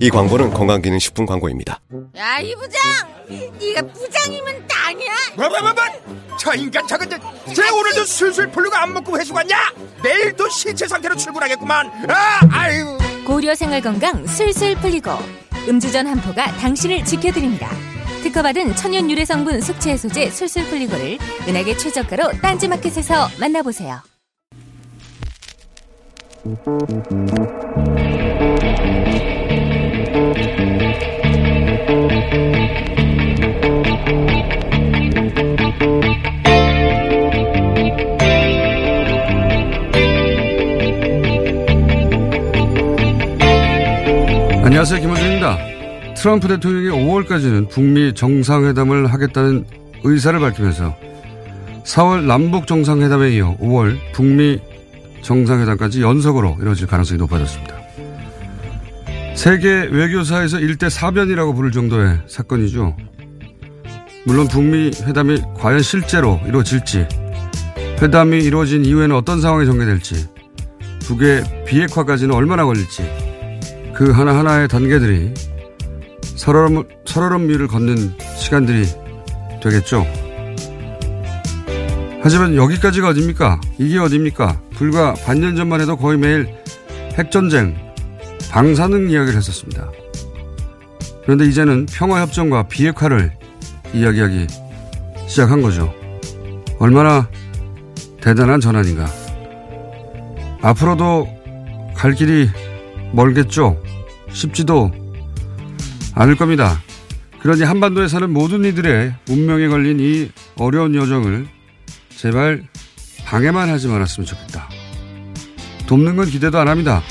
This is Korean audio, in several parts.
이 광고는 건강기능식품 광고입니다. 야, 이 부장! 네가 부장이면 땅이야? 뭐뭐뭐뭐 저 인간 저건 저, 쟤 오늘도 술술 풀리고 안 먹고 회수 갔냐? 내일도 신체 상태로 출근하겠구만 아 아유 고려 생활 건강 술술 풀리고 음주전 한포가 당신을 지켜드립니다. 특허받은 천연 유래 성분 숙취 해소제 술술 풀리고를 은하계 최저가로 딴지마켓에서 만나보세요. 안녕하세요. 김호준입니다. 트럼프 대통령이 5월까지는 북미 정상회담을 하겠다는 의사를 밝히면서 4월 남북 정상회담에 이어 5월 북미 정상회담까지 연속으로 이뤄질 가능성이 높아졌습니다. 세계 외교사에서 일대 사변이라고 부를 정도의 사건이죠. 물론 북미 회담이 과연 실제로 이루어질지, 회담이 이루어진 이후에는 어떤 상황이 전개될지, 북의 비핵화까지는 얼마나 걸릴지, 그 하나하나의 단계들이 서러움, 서러운 미를 걷는 시간들이 되겠죠. 하지만 여기까지가 어딥니까? 이게 어딥니까? 불과 반년 전만 해도 거의 매일 핵전쟁, 방사능 이야기를 했었습니다. 그런데 이제는 평화협정과 비핵화를 이야기하기 시작한 거죠. 얼마나 대단한 전환인가. 앞으로도 갈 길이 멀겠죠. 쉽지도 않을 겁니다. 그러니 한반도에 사는 모든 이들의 운명에 걸린 이 어려운 여정을 제발 방해만 하지 말았으면 좋겠다. 돕는 건 기대도 안 합니다.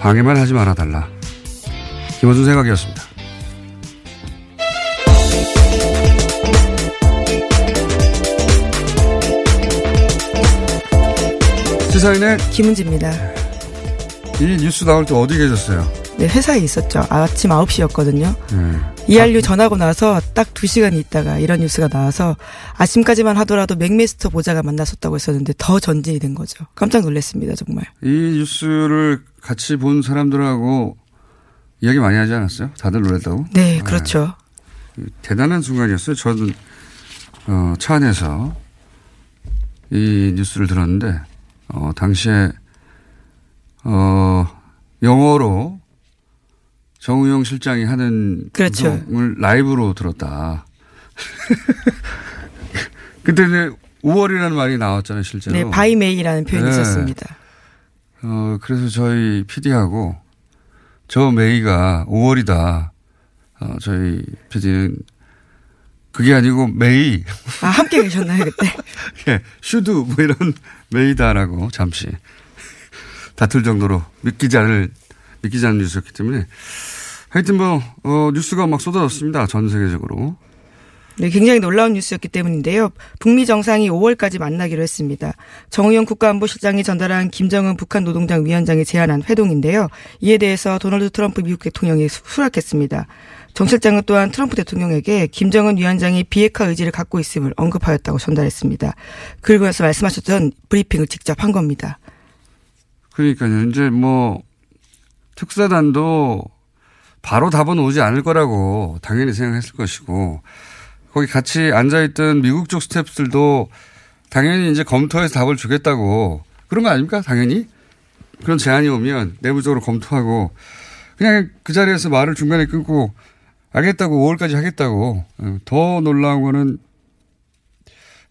방해만 하지 말아달라. 김호준 생각이었습니다. 시사인의 김은지입니다. 이 뉴스 나올 때 어디 계셨어요? 네, 회사에 있었죠. 아침 9시였거든요. 네. ERU 전하고 나서 딱 2시간 있다가 이런 뉴스가 나와서 아침까지만 하더라도 맥메스터 보좌가 만났었다고 했었는데 더 전진이 된 거죠. 깜짝 놀랐습니다, 정말. 이 뉴스를 같이 본 사람들하고 이야기 많이 하지 않았어요? 다들 놀랐다고? 네, 그렇죠. 대단한 순간이었어요. 저는 어, 차 안에서 이 뉴스를 들었는데 어, 당시에 어, 영어로 정의용 실장이 하는 그렇죠. 방송을 라이브로 들었다. 그때 이제 5월이라는 말이 나왔잖아요, 실제로. 네, by May라는 표현이 네. 있었습니다. 어, 그래서 저희 PD하고 저 May가 5월이다. 어, 저희 PD는 그게 아니고 may. 아, 함께 계셨나요, 그때? 예, should 뭐 이런 may다라고 잠시 다툴 정도로 믿기지 않을, 믿기지 않는 뉴스였기 때문에 하여튼 뭐, 어, 뉴스가 막 쏟아졌습니다. 전 세계적으로. 네, 굉장히 놀라운 뉴스였기 때문인데요. 북미 정상이 5월까지 만나기로 했습니다. 정의용 국가안보실장이 전달한 김정은 북한 노동당 위원장이 제안한 회동인데요. 이에 대해서 도널드 트럼프 미국 대통령이 수락했습니다. 정 실장은 또한 트럼프 대통령에게 김정은 위원장이 비핵화 의지를 갖고 있음을 언급하였다고 전달했습니다. 그러면서 말씀하셨던 브리핑을 직접 한 겁니다. 그러니까요. 이제 뭐 특사단도 바로 답은 오지 않을 거라고 당연히 생각했을 것이고 거기 같이 앉아있던 미국 쪽 스태프들도 당연히 이제 검토해서 답을 주겠다고 그런 거 아닙니까? 당연히 그런 제안이 오면 내부적으로 검토하고 그냥 그 자리에서 말을 중간에 끊고 알겠다고 5월까지 하겠다고 어, 더 놀라운 거는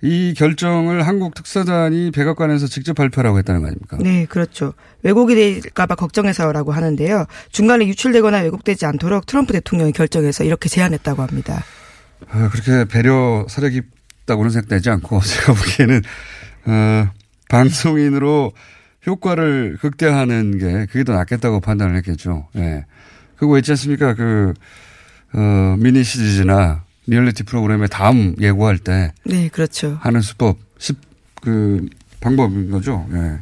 이 결정을 한국 특사단이 백악관에서 직접 발표하라고 했다는 거 아닙니까? 네, 그렇죠. 왜곡이 될까봐 걱정해서라고 하는데요. 중간에 유출되거나 왜곡되지 않도록 트럼프 대통령이 결정해서 이렇게 제안했다고 합니다. 아, 그렇게 배려 사려 깊다고는 생각되지 않고 제가 보기에는 어, 방송인으로 효과를 극대화하는 게 그게 더 낫겠다고 판단을 했겠죠. 예. 그거 있지 않습니까? 그, 어, 미니 시리즈나 리얼리티 프로그램에 다음 예고할 때. 네, 그렇죠. 하는 수법, 십, 그, 방법인 거죠. 예.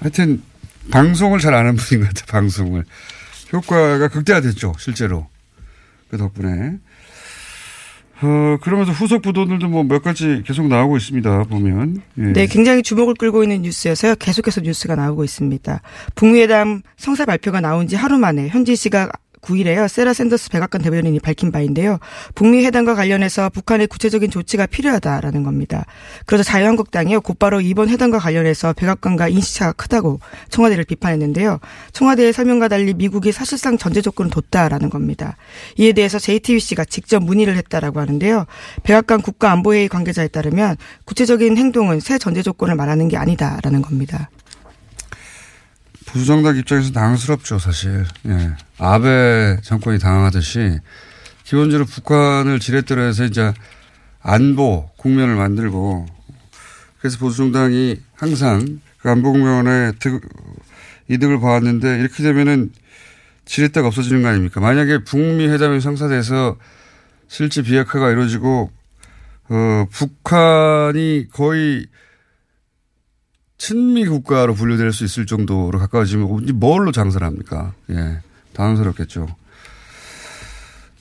하여튼, 방송을 잘 아는 분인 것 같아요, 방송을. 효과가 극대화됐죠, 실제로. 그 덕분에. 어, 그러면서 후속 보도들도 뭐 몇 가지 계속 나오고 있습니다, 보면. 예. 네, 굉장히 주목을 끌고 있는 뉴스여서요. 계속해서 뉴스가 나오고 있습니다. 북미회담 성사 발표가 나온 지 하루 만에 현지 시각 9일에요. 세라 샌더스 백악관 대변인이 밝힌 바인데요. 북미 회담과 관련해서 북한의 구체적인 조치가 필요하다라는 겁니다. 그래서 자유한국당이요. 곧바로 이번 회담과 관련해서 백악관과 인시차가 크다고 청와대를 비판했는데요. 청와대의 설명과 달리 미국이 사실상 전제 조건을 뒀다라는 겁니다. 이에 대해서 JTBC가 직접 문의를 했다라고 하는데요. 백악관 국가안보회의 관계자에 따르면 구체적인 행동은 새 전제 조건을 말하는 게 아니다라는 겁니다. 보수정당 입장에서 당황스럽죠, 사실. 예. 아베 정권이 당황하듯이 기본적으로 북한을 지렛대로 해서 이제 안보 국면을 만들고 그래서 보수정당이 항상 그 안보 국면에 이득을 봐왔는데 이렇게 되면은 지렛대가 없어지는 거 아닙니까? 만약에 북미 회담이 성사돼서 실제 비핵화가 이루어지고 어, 북한이 거의 친미 국가로 분류될 수 있을 정도로 가까워지면 뭘로 장사를 합니까? 예. 당황스럽겠죠.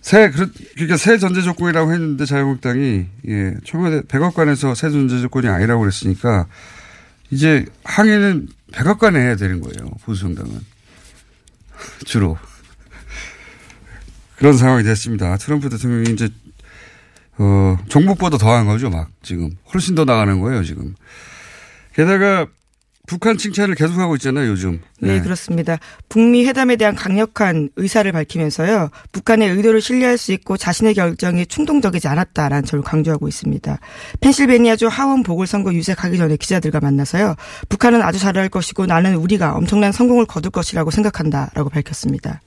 새, 그러니까 새 전제 조건이라고 했는데 자유한국당이, 예, 청와대 백악관에서 새 전제 조건이 아니라고 그랬으니까 이제 항의는 백악관에 해야 되는 거예요. 보수정당은. 주로. 그런 상황이 됐습니다. 트럼프 대통령이 이제, 어, 종북보다 더한 거죠. 막 지금. 훨씬 더 나가는 거예요. 지금. 게다가 북한 칭찬을 계속하고 있잖아요, 요즘. 네. 네, 그렇습니다. 북미 회담에 대한 강력한 의사를 밝히면서요. 북한의 의도를 신뢰할 수 있고 자신의 결정이 충동적이지 않았다라는 점을 강조하고 있습니다. 펜실베니아주 하원 보궐선거 유세 가기 전에 기자들과 만나서요. 북한은 아주 잘할 것이고 나는 우리가 엄청난 성공을 거둘 것이라고 생각한다라고 밝혔습니다.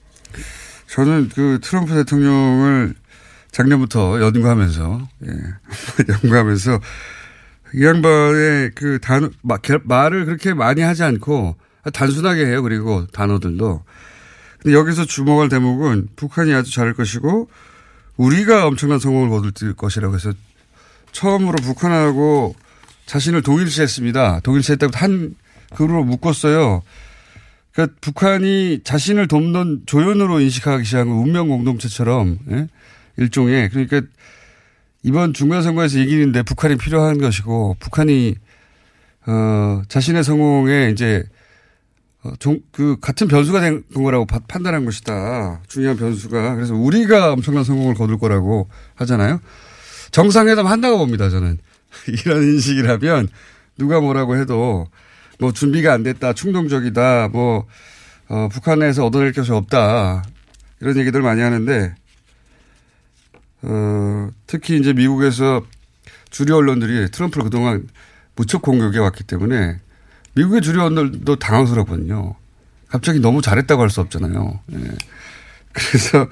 저는 그 트럼프 대통령을 작년부터 연구하면서 예, 연구하면서 이 양반의 그 단어, 말을 그렇게 많이 하지 않고 단순하게 해요. 그리고 단어들도. 근데 여기서 주목할 대목은 북한이 아주 잘할 것이고 우리가 엄청난 성공을 거둘 것이라고 해서 처음으로 북한하고 자신을 동일시했습니다. 동일시했다고 한 그로 묶었어요. 그러니까 북한이 자신을 돕는 조연으로 인식하기 시작한 운명 공동체처럼 예? 일종의 그러니까 이번 중간 선거에서 이기는데 북한이 필요한 것이고 북한이 어 자신의 성공에 이제 어, 종, 그 같은 변수가 된 거라고 판단한 것이다. 중요한 변수가. 그래서 우리가 엄청난 성공을 거둘 거라고 하잖아요. 정상회담 한다고 봅니다. 저는 이런 인식이라면 누가 뭐라고 해도 뭐 준비가 안 됐다, 충동적이다, 뭐 어, 북한에서 얻어낼 것이 없다 이런 얘기들 많이 하는데 어, 특히 이제 미국에서 주류 언론들이 트럼프를 그동안 무척 공격해 왔기 때문에 미국의 주류 언론도 당황스럽거든요. 갑자기 너무 잘했다고 할 수 없잖아요. 예. 그래서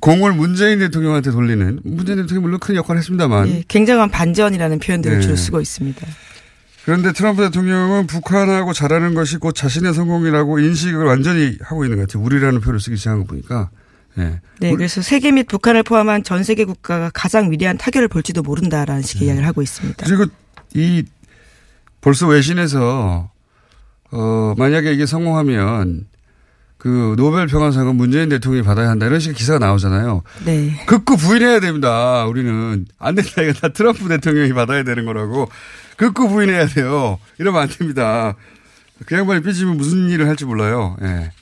공을 문재인 대통령한테 돌리는 문재인 대통령이 물론 큰 역할을 했습니다만 예, 굉장한 반전이라는 표현들을 예. 주로 쓰고 있습니다. 그런데 트럼프 대통령은 북한하고 잘하는 것이 곧 자신의 성공이라고 인식을 완전히 하고 있는 것 같아요. 우리라는 표현을 쓰기 시작한 거 보니까. 네. 네. 그래서 세계 및 북한을 포함한 전 세계 국가가 가장 위대한 타결을 볼지도 모른다라는 식의 네. 이야기를 하고 있습니다. 그리고 이 벌써 외신에서 어 만약에 이게 성공하면 그 노벨 평화상은 문재인 대통령이 받아야 한다 이런 식의 기사가 나오잖아요. 네. 극구 부인해야 됩니다. 우리는 안 된다 이거 다 트럼프 대통령이 받아야 되는 거라고 극구 부인해야 돼요. 이러면 안 됩니다. 그 양반이 삐지면 무슨 일을 할지 몰라요. 예. 네.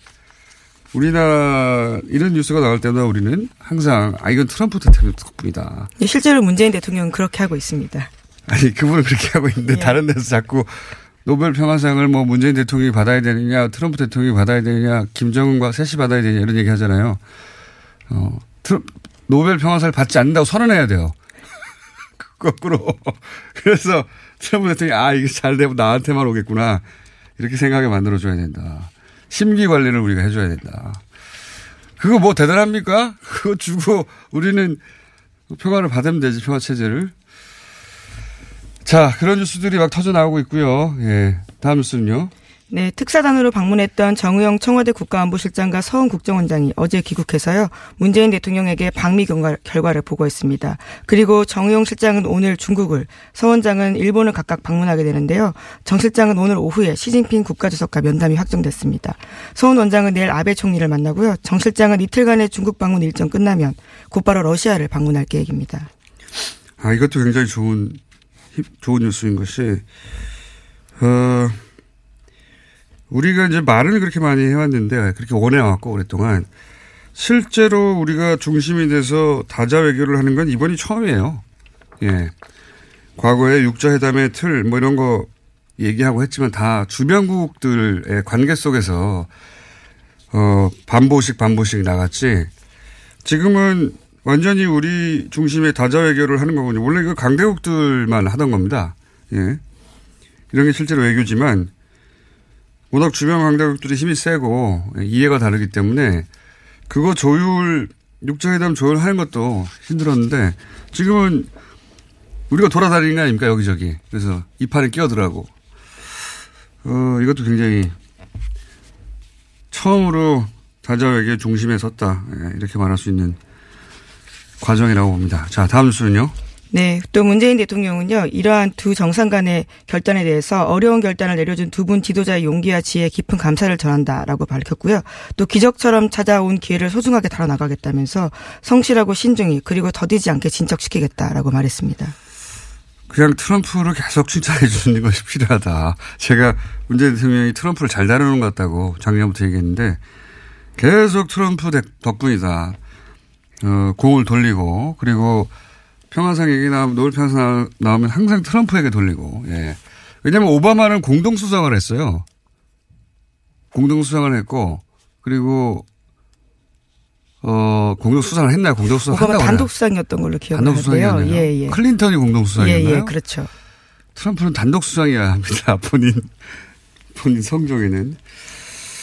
우리나라 이런 뉴스가 나올 때마다 우리는 항상 아 이건 트럼프 대통령 덕분이다. 네, 실제로 문재인 대통령은 그렇게 하고 있습니다. 아니 그분은 그렇게 하고 있는데 예. 다른 데서 자꾸 노벨 평화상을 뭐 문재인 대통령이 받아야 되느냐, 트럼프 대통령이 받아야 되느냐, 김정은과 셋이 받아야 되느냐 이런 얘기 하잖아요. 어, 트럼, 노벨 평화상을 받지 않는다고 선언해야 돼요. 거꾸로. 그래서 트럼프 대통령이 아, 이게 잘 되면 나한테만 오겠구나. 이렇게 생각하게 만들어줘야 된다. 심기 관리를 우리가 해줘야 된다. 그거 뭐 대단합니까? 그거 주고 우리는 평화를 받으면 되지, 평화 체제를. 자, 그런 뉴스들이 막 터져 나오고 있고요. 예. 다음 뉴스는요. 네, 특사단으로 방문했던 정의용 청와대 국가안보실장과 서훈 국정원장이 어제 귀국해서요. 문재인 대통령에게 방미 결과, 를 보고했습니다. 그리고 정의용 실장은 오늘 중국을, 서 원장은 일본을 각각 방문하게 되는데요. 정 실장은 오늘 오후에 시진핑 국가주석과 면담이 확정됐습니다. 서훈 원장은 내일 아베 총리를 만나고요. 정 실장은 이틀간의 중국 방문 일정 끝나면 곧바로 러시아를 방문할 계획입니다. 아, 이것도 굉장히 좋은 좋은 뉴스인 것이 어. 우리가 이제 말을 그렇게 많이 해왔는데 그렇게 원해왔고 오랫동안 실제로 우리가 중심이 돼서 다자 외교를 하는 건 이번이 처음이에요. 예. 과거에 육자회담의 틀 뭐 이런 거 얘기하고 했지만 다 주변국들의 관계 속에서 어 반보식 반보식 나갔지. 지금은 완전히 우리 중심의 다자 외교를 하는 거군요. 원래 그 강대국들만 하던 겁니다. 예. 이런 게 실제로 외교지만 워낙 주변 강대국들이 힘이 세고 이해가 다르기 때문에 그거 조율 육자회담 조율하는 것도 힘들었는데 지금은 우리가 돌아다니는 거 아닙니까 여기저기 그래서 이 판에 끼어들라고 어 이것도 굉장히 처음으로 다자외교 중심에 섰다 예, 이렇게 말할 수 있는 과정이라고 봅니다. 자 다음 수는요. 네. 또 문재인 대통령은요, 이러한 두 정상 간의 결단에 대해서 어려운 결단을 내려준 두 분 지도자의 용기와 지혜에 깊은 감사를 전한다라고 밝혔고요. 또 기적처럼 찾아온 기회를 소중하게 다뤄나가겠다면서 성실하고 신중히 그리고 더디지 않게 진척시키겠다라고 말했습니다. 그냥 트럼프를 계속 칭찬해 주는 것이 필요하다. 제가 문재인 대통령이 트럼프를 잘 다루는 것 같다고 작년부터 얘기했는데 계속 트럼프 덕분이다. 어, 공을 돌리고 그리고 평화상 얘기 나오면 노벨 평화상 나오면 항상 트럼프에게 돌리고 예. 왜냐하면 오바마는 공동 수상을 했어요. 공동 수상을 했고 그리고 어 공동 수상을 했나요? 공동 수상 오바마 단독 수상이었던 걸로 기억하는데요. 예, 예. 클린턴이 공동 수상이었나요? 예, 예, 그렇죠. 트럼프는 단독 수상이어야 합니다. 본인 본인 성적에는.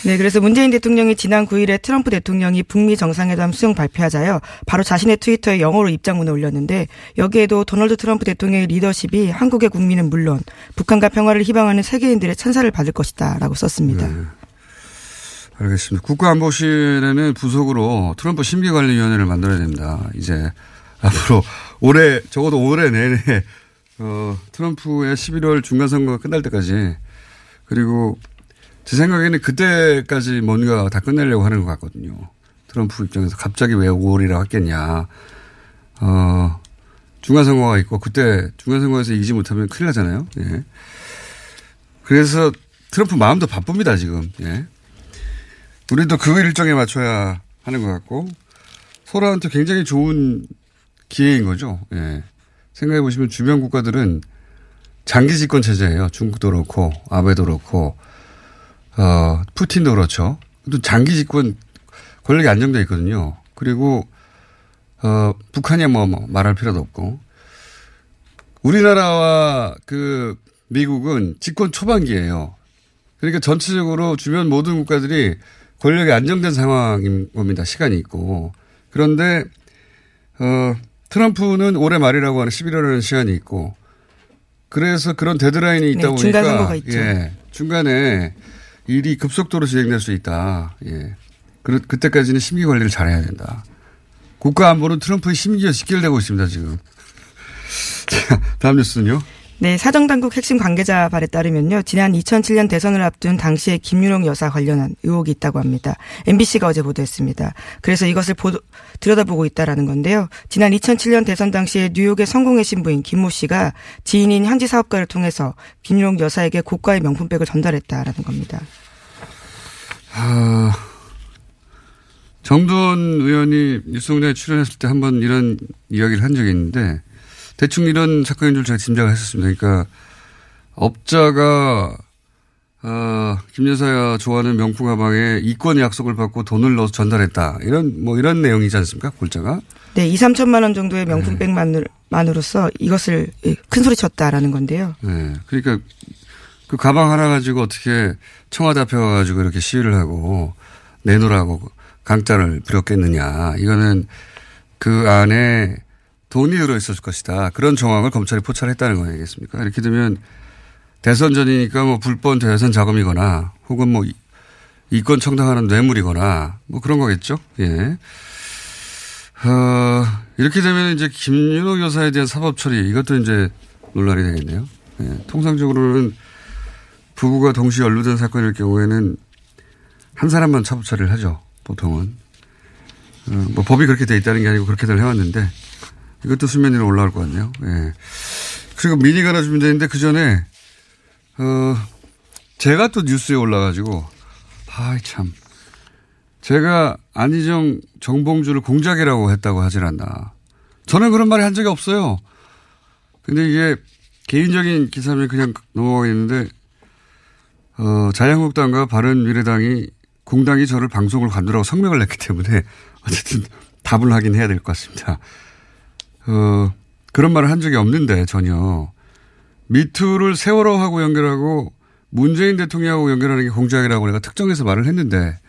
네, 그래서 문재인 대통령이 지난 9일에 트럼프 대통령이 북미 정상회담 수용 발표하자요. 바로 자신의 트위터에 영어로 입장문을 올렸는데 여기에도 도널드 트럼프 대통령의 리더십이 한국의 국민은 물론 북한과 평화를 희망하는 세계인들의 찬사를 받을 것이다라고 썼습니다. 네. 알겠습니다. 국가안보실에는 부속으로 트럼프 심기관리위원회를 만들어야 됩니다. 이제 앞으로 올해 적어도 올해 내내 어, 트럼프의 11월 중간선거가 끝날 때까지 그리고 제 생각에는 그때까지 뭔가 다 끝내려고 하는 것 같거든요. 트럼프 입장에서 갑자기 왜 5월이라고 했겠냐. 어, 중간선거가 있고 그때 중간선거에서 이기지 못하면 큰일 나잖아요. 예. 그래서 트럼프 마음도 바쁩니다, 지금. 예. 우리도 그 일정에 맞춰야 하는 것 같고 서로한테 굉장히 좋은 기회인 거죠. 예. 생각해 보시면 주변 국가들은 장기 집권 체제예요. 중국도 그렇고 아베도 그렇고 어, 푸틴도 그렇죠. 또 장기 집권 권력이 안정돼 있거든요. 그리고 어, 북한이 뭐, 뭐 말할 필요도 없고 우리나라와 그 미국은 집권 초반기예요. 그러니까 전체적으로 주변 모든 국가들이 권력이 안정된 상황인 겁니다. 시간이 있고. 그런데 어, 트럼프는 올해 말이라고 하는 11월에는 시간이 있고 그래서 그런 데드라인이 있다 네, 보니까 중간. 예, 중간에 일이 급속도로 진행될 수 있다. 예. 그, 그때까지는 심기 관리를 잘해야 된다. 국가 안보는 트럼프의 심기가 직결되고 있습니다, 지금. 자, 다음 뉴스는요. 네, 사정당국 핵심 관계자 발에 따르면요. 지난 2007년 대선을 앞둔 당시의 김윤홍 여사 관련한 의혹이 있다고 합니다. MBC가 어제 보도했습니다. 그래서 이것을 보도, 들여다보고 있다라는 건데요. 지난 2007년 대선 당시에 뉴욕의 성공의 신부인 김모 씨가 지인인 현지 사업가를 통해서 김윤홍 여사에게 고가의 명품백을 전달했다라는 겁니다. 아, 정두원 의원이 뉴스공장에 출연했을 때 한 번 이런 이야기를 한 적이 있는데 대충 이런 사건인 줄 제가 짐작을 했었습니다. 그러니까 업자가 어, 김 여사가 좋아하는 명품 가방에 이권 약속을 받고 돈을 넣어서 전달했다. 이런, 뭐 이런 내용이지 않습니까? 골자가? 네, 2, 3천만 원 정도의 명품백만으로서 이것을 예, 큰 소리 쳤다라는 건데요. 네. 그러니까 그 가방 하나 가지고 어떻게 청와대 앞에 가가지고 이렇게 시위를 하고 내놓으라고 강짜를 부렸겠느냐. 이거는 그 안에 돈이 들어 있었을 것이다. 그런 정황을 검찰이 포착했다는 거 아니겠습니까? 이렇게 되면 대선 전이니까 뭐 불법 대선 자금이거나 혹은 뭐 이권 청탁하는 뇌물이거나 뭐 그런 거겠죠. 예. 어, 이렇게 되면 이제 김윤호 여사에 대한 사법 처리 이것도 이제 논란이 되겠네요. 예. 통상적으로는 부부가 동시에 연루된 사건일 경우에는 한 사람만 사법 처리를 하죠. 보통은. 어, 뭐 법이 그렇게 돼 있다는 게 아니고 그렇게들 해왔는데 이것도 수면 위로 올라올 것 같네요. 예. 그리고 미니가 하나 준비되는데 그 전에 어, 제가 또 뉴스에 올라가지고, 아이, 참. 제가 안희정 정봉주를 공작이라고 했다고 하질 않나. 저는 그런 말을 한 적이 없어요. 근데 이게 개인적인 기사면 그냥 넘어가겠는데, 어, 자유한국당과 바른미래당이 공당이 저를 방송을 관두라고 성명을 냈기 때문에 어쨌든 답을 하긴 해야 될 것 같습니다. 어, 그런 말을 한 적이 없는데 전혀. 미투를 세월호하고 연결하고 문재인 대통령하고 연결하는 게 공작이라고 내가 특정해서 말을 했는데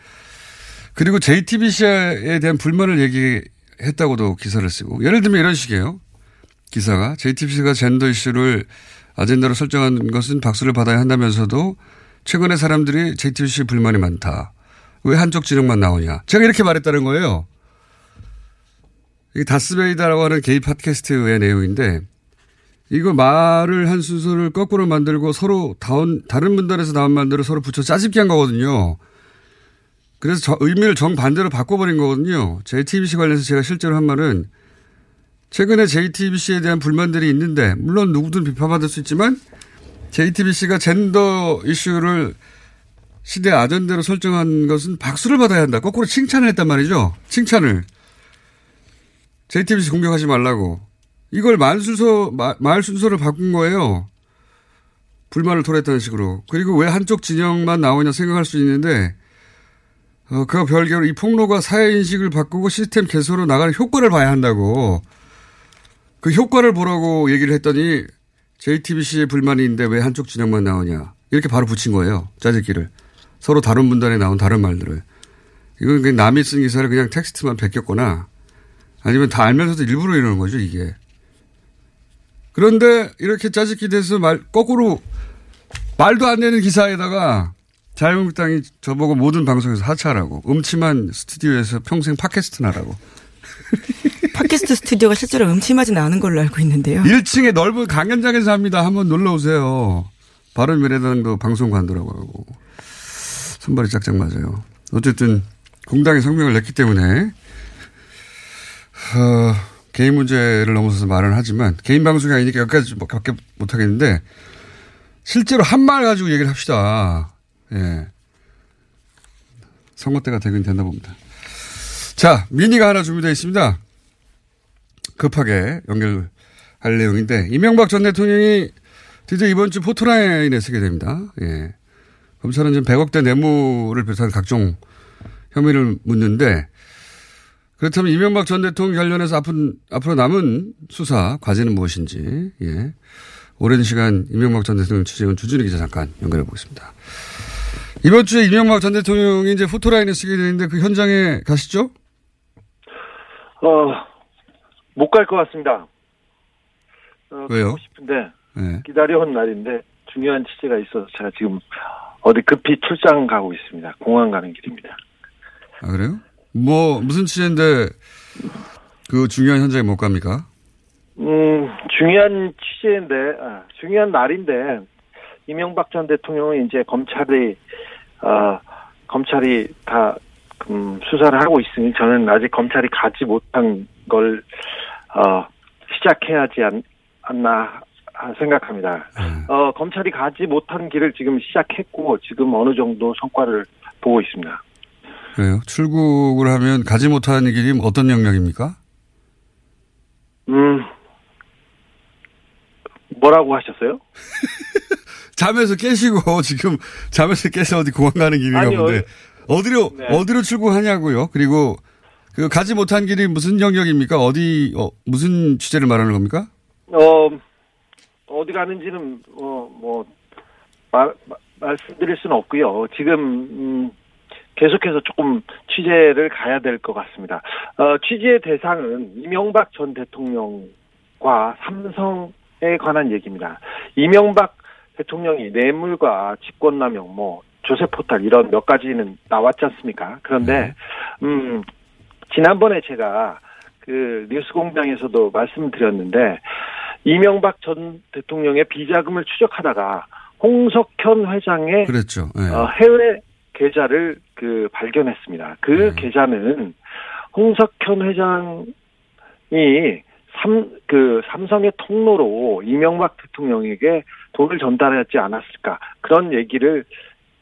그리고 JTBC에 대한 불만을 얘기했다고도 기사를 쓰고 예를 들면 이런 식이에요. 기사가 JTBC가 젠더 이슈를 아젠다로 설정한 것은 박수를 받아야 한다면서도 최근에 사람들이 JTBC 불만이 많다. 왜 한쪽 진영만 나오냐. 제가 이렇게 말했다는 거예요. 이게 다스베이다라고 하는 게이 팟캐스트의 내용인데 이거 말을 한 순서를 거꾸로 만들고 서로 다운, 다른 문단에서 나온 말들을 서로 붙여 짜집기 한 거거든요. 그래서 저 의미를 정반대로 바꿔버린 거거든요. JTBC 관련해서 제가 실제로 한 말은 최근에 JTBC에 대한 불만들이 있는데 물론 누구든 비판받을 수 있지만 JTBC가 젠더 이슈를 시대 아전대로 설정한 것은 박수를 받아야 한다. 거꾸로 칭찬을 했단 말이죠. 칭찬을. JTBC 공격하지 말라고. 이걸 말 순서, 말, 말 순서를 바꾼 거예요. 불만을 토했다는 식으로. 그리고 왜 한쪽 진영만 나오냐 생각할 수 있는데, 어, 그와 별개로 이 폭로가 사회인식을 바꾸고 시스템 개선으로 나가는 효과를 봐야 한다고. 그 효과를 보라고 얘기를 했더니 JTBC의 불만이 있는데 왜 한쪽 진영만 나오냐. 이렇게 바로 붙인 거예요. 짜집기를. 서로 다른 문단에 나온 다른 말들을. 이건 그냥 남이 쓴 기사를 그냥 텍스트만 베꼈거나 아니면 다 알면서도 일부러 이러는 거죠, 이게. 그런데 이렇게 짜집기 돼서 말, 거꾸로 말도 안 되는 기사에다가 자유한국당이 저보고 모든 방송에서 하차하라고. 음침한 스튜디오에서 평생 팟캐스트 나라고. 팟캐스트 스튜디오가 실제로 음침하진 않은 걸로 알고 있는데요. 1층에 넓은 강연장에서 합니다. 한번 놀러 오세요. 바른 미래당도 방송 관두라고 하고. 손발이 짝짝 맞아요. 어쨌든 공당이 성명을 냈기 때문에 어, 개인 문제를 넘어서서 말을 하지만 개인 방송이 아니니까 여기까지 밖에 못하겠는데 실제로 한 말 가지고 얘기를 합시다. 예. 선거 때가 되긴 된다 봅니다. 자, 미니가 하나 준비되어 있습니다. 급하게 연결할 내용인데 이명박 전 대통령이 드디어 이번 주 포토라인에 쓰게 됩니다. 예. 검찰은 지금 100억대 뇌물을 비롯한 각종 혐의를 묻는데 그렇다면 이명박 전 대통령 관련해서 앞은, 앞으로 남은 수사 과제는 무엇인지, 예. 오랜 시간 이명박 전 대통령 취재원 주준희 기자 잠깐 연결해 보겠습니다. 이번 주에 이명박 전 대통령이 이제 포토라인을 쓰게 되는데 그 현장에 가시죠? 어, 못 갈 것 같습니다. 어, 왜요? 싶은데 네. 기다려온 날인데 중요한 취재가 있어서 제가 지금 어디 급히 출장 가고 있습니다. 공항 가는 길입니다. 아, 그래요? 뭐, 무슨 취재인데 그 중요한 현장에 못 갑니까? 음, 중요한 취재인데, 아, 중요한 날인데, 이명박 전 대통령은 이제 검찰이, 아, 검찰이 다, 음, 수사를 하고 있으니 저는 아직 검찰이 가지 못한 걸, 어, 시작해야지 않, 않나 생각합니다. 어, 검찰이 가지 못한 길을 지금 시작했고, 지금 어느 정도 성과를 보고 있습니다. 그래요? 출국을 하면 가지 못하는 길이 어떤 영역입니까? 음, 뭐라고 하셨어요? 잠에서 깨시고 지금 잠에서 깨서 어디 공항 가는 아니요. 본데 어디로 네. 어디로 출국하냐고요? 그리고 그 가지 못한 길이 무슨 영역입니까? 어디 어, 무슨 취재를 말하는 겁니까? 어, 어디 가는지는, 어, 뭐, 말, 말- 말씀드릴 수는 없고요. 지금, 음, 계속해서 조금 취재를 가야 될 것 같습니다. 어, 취재 대상은 이명박 전 대통령과 삼성에 관한 얘기입니다. 이명박 대통령이 뇌물과 직권남용, 뭐, 조세 포탈 이런 몇 가지는 나왔지 않습니까? 그런데, 음, 지난번에 제가 그 뉴스공장에서도 말씀드렸는데, 이명박 전 대통령의 비자금을 추적하다가 홍석현 회장의 그랬죠. 예. 어, 해외 계좌를 그 발견했습니다. 그 네. 계좌는 홍석현 회장이 삼, 그 삼성의 통로로 이명박 대통령에게 돈을 전달하지 않았을까 그런 얘기를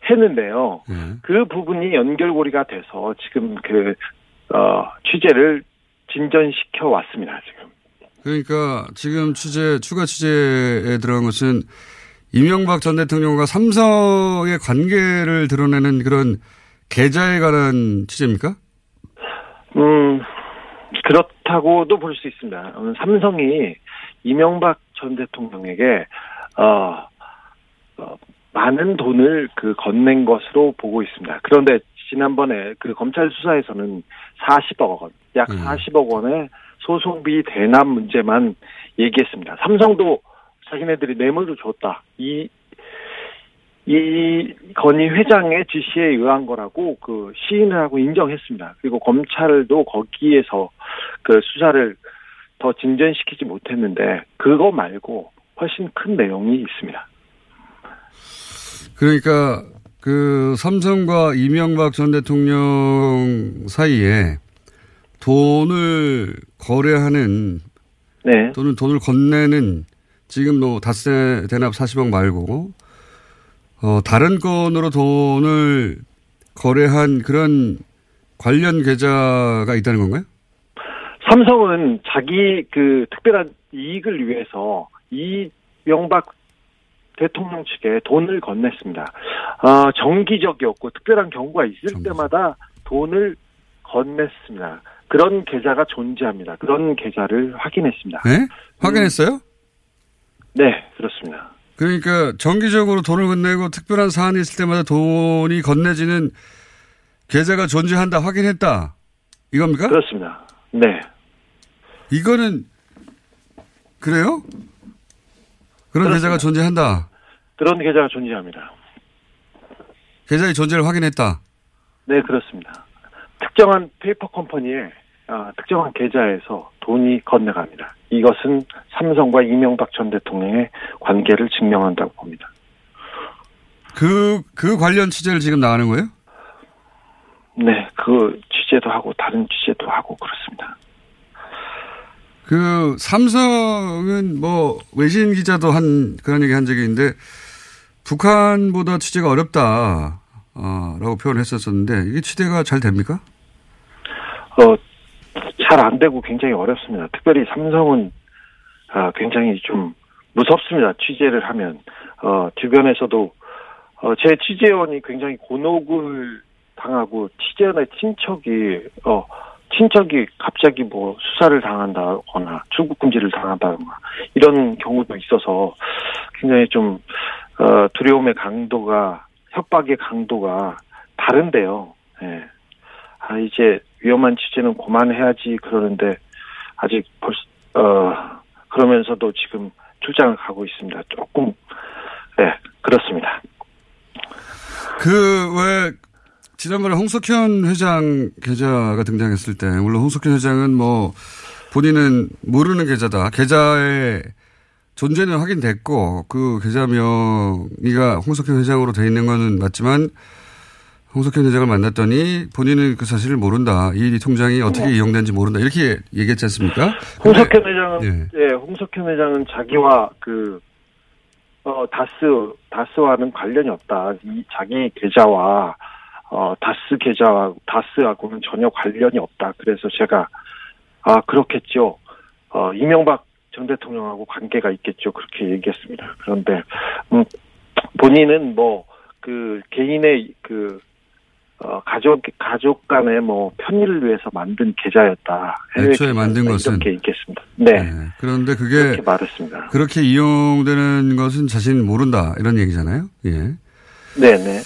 했는데요. 예. 그 부분이 연결고리가 돼서 지금 그 어, 취재를 진전시켜 왔습니다. 지금. 그러니까 지금 취재 추가 취재에 들어간 것은 이명박 전 대통령과 삼성의 관계를 드러내는 그런 계좌에 관한 취재입니까? 음, 그렇다고도 볼 수 있습니다. 음, 삼성이 이명박 전 대통령에게, 어, 어, 많은 돈을 그 건넨 것으로 보고 있습니다. 그런데 지난번에 그 검찰 수사에서는 40억 원, 약 음. 40억 원의 소송비 대납 문제만 얘기했습니다. 삼성도 자기네들이 뇌물도 줬다. 이, 이 건희 회장의 지시에 의한 거라고 그 시인을 하고 인정했습니다. 그리고 검찰도 거기에서 그 수사를 더 진전시키지 못했는데 그거 말고 훨씬 큰 내용이 있습니다. 그러니까 그 삼성과 이명박 전 대통령 사이에 돈을 거래하는 네. 또는 돈을 건네는 지금 뭐 닷새 대납 40억 말고 어 다른 건으로 돈을 거래한 그런 관련 계좌가 있다는 건가요? 삼성은 자기 그 특별한 이익을 위해서 이명박 대통령 측에 돈을 건넸습니다. 어, 정기적이었고 특별한 경우가 있을 정기적. 때마다 돈을 건넸습니다. 그런 계좌가 존재합니다. 그런 계좌를 확인했습니다. 네? 확인했어요? 네, 그렇습니다. 그러니까 정기적으로 돈을 건네고 특별한 사안이 있을 때마다 돈이 건네지는 계좌가 존재한다 확인했다. 이겁니까? 그렇습니다. 네. 이거는 그래요? 그런 그렇습니다. 계좌가 존재한다. 그런 계좌가 존재합니다. 계좌의 존재를 확인했다. 네, 그렇습니다. 특정한 페이퍼 컴퍼니에 아, 특정한 계좌에서 돈이 건네갑니다. 이것은 삼성과 이명박 전 대통령의 관계를 증명한다고 봅니다. 그, 그 관련 취재를 지금 나가는 거예요? 네, 그 취재도 하고 다른 취재도 하고 그렇습니다. 그 삼성은 뭐 외신 기자도 한 그런 얘기 한 적이 있는데 북한보다 취재가 어렵다. 어, 라고 표현을 했었었는데 이게 취재가 잘 됩니까? 어, 잘 안 되고 굉장히 어렵습니다. 특별히 삼성은 아, 굉장히 좀 무섭습니다. 취재를 하면 어, 주변에서도 어, 제 취재원이 굉장히 곤혹을 당하고 취재원의 친척이 어, 친척이 갑자기 뭐 수사를 당한다거나 출국 금지를 당한다거나 이런 경우도 있어서 굉장히 좀 어, 두려움의 강도가 협박의 강도가 다른데요. 예. 아 이제 위험한 취재는 그만해야지 그러는데 아직 벌써 어 그러면서도 지금 출장을 가고 있습니다. 조금 네 그렇습니다. 그왜 지난번에 홍석현 회장 계좌가 등장했을 때 물론 홍석현 회장은 뭐 본인은 모르는 계좌다. 계좌의 존재는 확인됐고 그 계좌 명의가 홍석현 회장으로 돼 있는 거는 맞지만 홍석현 회장을 만났더니 본인은 그 사실을 모른다. 이 통장이 어떻게 이용되는지 모른다. 이렇게 얘기했지 않습니까? 홍석현 회장은 예. 예, 홍석현 회장은 자기와 그 어, 다스 다스와는 관련이 없다. 이 자기 계좌와 어, 다스 계좌와 다스하고는 전혀 관련이 없다. 그래서 제가 아 그렇겠죠. 어, 이명박 전 대통령하고 관계가 있겠죠. 그렇게 얘기했습니다. 그런데 음, 본인은 뭐 그 개인의 그 어, 가족 가족 간의 뭐 편의를 위해서 만든 계좌였다. 애초에 만든. 것은 이렇게 있겠습니다. 네, 네. 그런데 그게 그렇게 말했습니다. 그렇게 이용되는 것은 자신 모른다 이런 얘기잖아요. 예. 네, 네.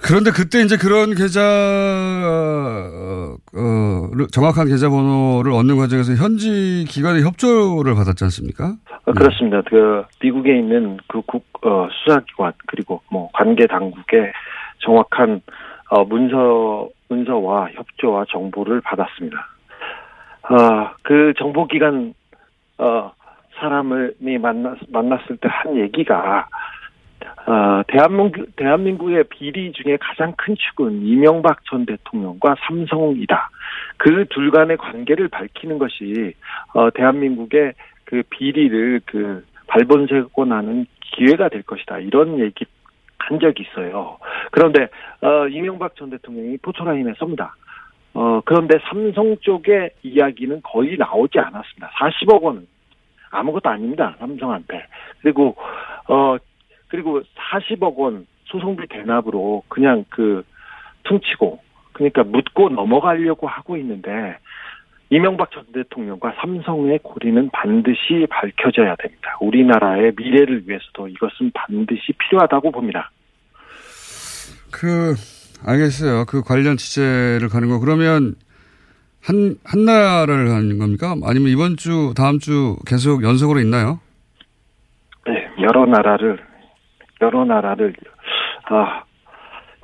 그런데 그때 이제 그런 계좌 어, 어, 를- 정확한 계좌 번호를 얻는 과정에서 현지 기관의 협조를 받았지 않습니까? 어, 그렇습니다. 그 미국에 있는 그 국, 어, 수사기관 그리고 뭐 관계 당국의 정확한 어, 문서 문서와 협조와 정보를 받았습니다. 어, 그 정보 기관 어, 사람이 만났 만났을 때 한 얘기가 어, 대한민국 대한민국의 비리 중에 가장 큰 축은 이명박 전 대통령과 삼성이다. 그 둘 간의 관계를 밝히는 것이 어, 대한민국의 그 비리를 그 발본세고 나는 기회가 될 것이다. 이런 얘기 한 적이 있어요. 그런데 어, 이명박 전 대통령이 포토라인에 섭니다. 어, 그런데 삼성 쪽의 이야기는 거의 나오지 않았습니다. 40억 원은 아무것도 아닙니다. 삼성한테. 그리고 어 그리고 40억 원 소송비 대납으로 그냥 그 퉁치고 그러니까 묻고 넘어가려고 하고 있는데 이명박 전 대통령과 삼성의 고리는 반드시 밝혀져야 됩니다. 우리나라의 미래를 위해서도 이것은 반드시 필요하다고 봅니다. 그 알겠어요. 그 관련 취재를 가는 거 그러면 한 한나라를 하는 겁니까? 아니면 이번 주 다음 주 계속 연속으로 있나요? 네, 여러 나라를 여러 나라를 아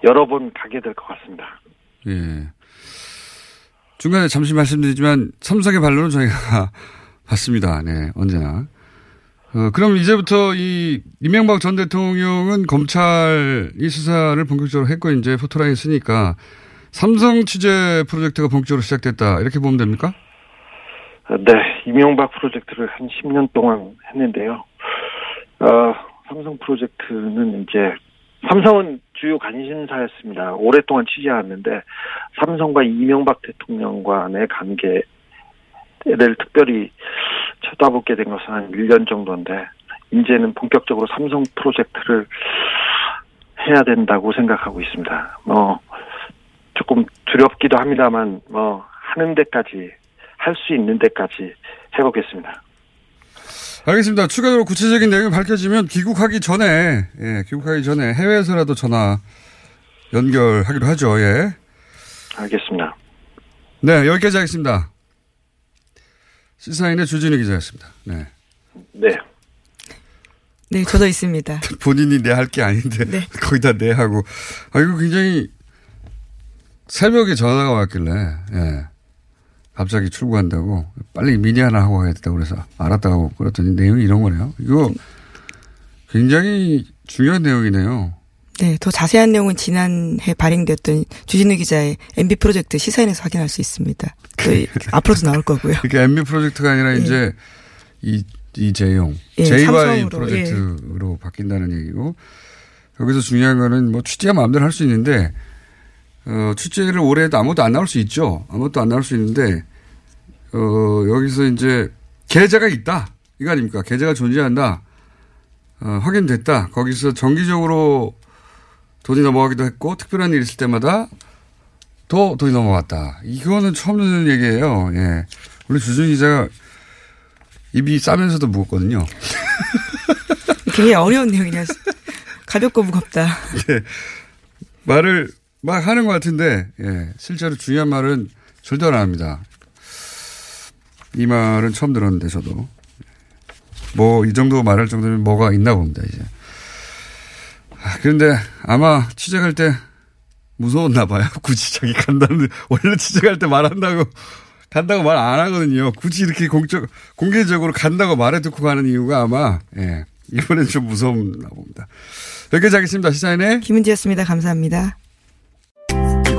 여러 번 가게 될 것 같습니다. 예. 중간에 잠시 말씀드리지만 삼성의 반론은 저희가 봤습니다. 네, 언제나. 어, 그럼 이제부터 이 이명박 전 대통령은 검찰이 수사를 본격적으로 했고 이제 포토라인 쓰니까 삼성 취재 프로젝트가 본격적으로 시작됐다 이렇게 보면 됩니까? 네, 이명박 프로젝트를 한 10년 동안 했는데요. 어, 삼성 프로젝트는 이제 삼성은 주요 관심사였습니다. 오랫동안 취재했는데 삼성과 이명박 대통령 간의 관계를 특별히 쳐다보게 된 것은 한 1년 정도인데 이제는 본격적으로 삼성 프로젝트를 해야 된다고 생각하고 있습니다. 뭐 조금 두렵기도 합니다만 뭐 하는 데까지 할 수 있는 데까지 해보겠습니다. 알겠습니다. 추가적으로 구체적인 내용이 밝혀지면 귀국하기 전에, 예, 귀국하기 전에 해외에서라도 전화 연결하기로 하죠, 예. 알겠습니다. 네, 여기까지 하겠습니다. 시사인의 주진우 기자였습니다. 네. 네. 네, 저도 있습니다. 본인이 내 할 게 아닌데, 네. 거기다 내 하고. 아, 이거 굉장히 새벽에 전화가 왔길래, 예. 갑자기 출국한다고, 빨리 미니 하나 하고 가야겠다고 그래서 알았다고 그랬더니 내용이 이런 거네요. 이거 굉장히 중요한 내용이네요. 네, 더 자세한 내용은 지난해 발행됐던 주진우 기자의 MB 프로젝트 시사인에서 확인할 수 있습니다. 또 이- 앞으로도 나올 거고요. 그러니까 MB 프로젝트가 아니라 이제 이, 이재용, 예, JY 프로젝트로 바뀐다는 얘기고 여기서 중요한 거는 뭐 취재가 마음대로 할 수 있는데 어, 취재를 오래 해도 아무것도 안 나올 수 있죠. 아무것도 안 나올 수 있는데 어, 여기서 이제 계좌가 있다. 이거 아닙니까? 계좌가 존재한다. 어, 확인됐다. 거기서 정기적으로 돈이 넘어가기도 했고 특별한 일 있을 때마다 또 돈이 넘어갔다. 이거는 처음 듣는 얘기예요. 예. 원래 주준 기자가 입이 싸면서도 무겁거든요. 굉장히 어려운 내용이냐. 가볍고 무겁다. 예. 말을 막 하는 것 같은데, 예. 실제로 중요한 말은 절대 안 합니다. 이 말은 처음 들었는데, 저도. 뭐, 이 정도 말할 정도면 뭐가 있나 봅니다, 이제. 아, 그런데 아마 취재 갈때 무서웠나 봐요. 굳이 자기 간다는, 원래 취재 갈때 말한다고, 간다고 말 안 하거든요. 굳이 이렇게 공적, 공개적으로 간다고 말해 듣고 가는 이유가 아마, 예. 이번엔 좀 무섭나 봅니다. 여기까지 하겠습니다. 시사인의 김은지였습니다. 감사합니다.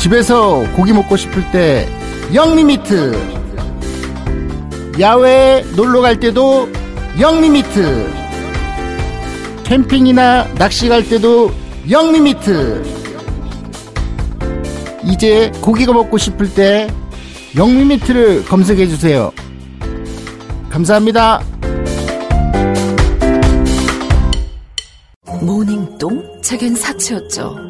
집에서 고기 먹고 싶을 때 영리미트. 야외에 놀러 갈 때도 영리미트. 캠핑이나 낚시 갈 때도 영리미트. 이제 고기가 먹고 싶을 때 영리미트를 검색해 주세요. 감사합니다. 모닝똥? 제겐 사치였죠.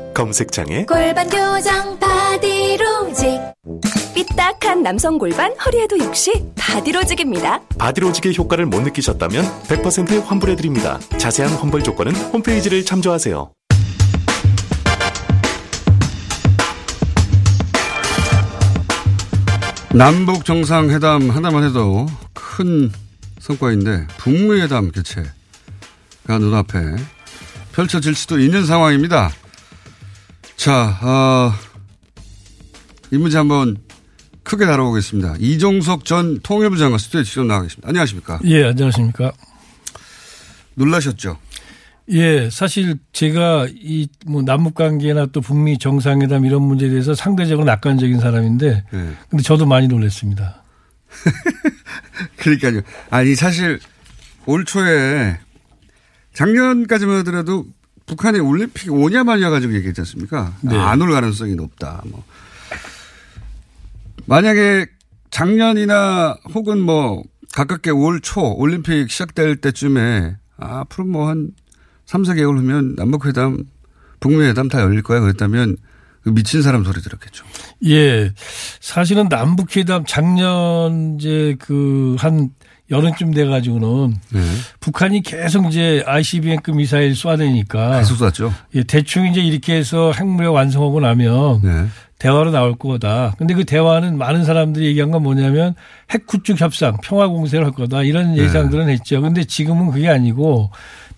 검색창에 골반 교정 바디로직 삐딱한 남성 골반 허리에도 역시 바디로직입니다. 바디로직의 효과를 못 느끼셨다면 100% 환불해드립니다. 자세한 환불 조건은 홈페이지를 참조하세요. 남북 정상회담 하나만 해도 큰 성과인데 북미회담 개최가 눈앞에 펼쳐질 수도 있는 상황입니다. 자, 어, 이 문제 한번 크게 다뤄보겠습니다. 이종석 전 통일부 장관 스튜디오에 출연 나가겠습니다. 안녕하십니까? 예, 안녕하십니까? 놀라셨죠? 예, 사실 제가 이 뭐 남북 관계나 또 북미 정상회담 이런 문제에 대해서 상대적으로 낙관적인 사람인데, 네. 근데 저도 많이 놀랐습니다. 그러니까요. 아니 사실 올 초에 작년까지만 하더라도 북한이 올림픽 오냐 마냐 가지고 얘기했지 않습니까? 네. 안올 가능성이 높다. 뭐 만약에 작년이나 혹은 뭐 가깝게 올 초 올림픽 시작될 때쯤에 아, 앞으로 뭐 한 3, 4개월 후면 남북회담, 북미회담 다 열릴 거야 그랬다면 그 미친 사람 소리 들었겠죠. 예. 사실은 남북회담 작년 이제 그 한 여름쯤 돼 가지고는 네. 북한이 계속 이제 ICBM급 미사일 쏴대니까 계속 쐈죠. 예, 대충 이제 이렇게 해서 핵무력 완성하고 나면 네. 대화로 나올 거다. 근데 그 대화는 많은 사람들이 얘기한 건 뭐냐면 핵 구축 협상, 평화 공세를 할 거다. 이런 네. 예상들은 했죠. 근데 지금은 그게 아니고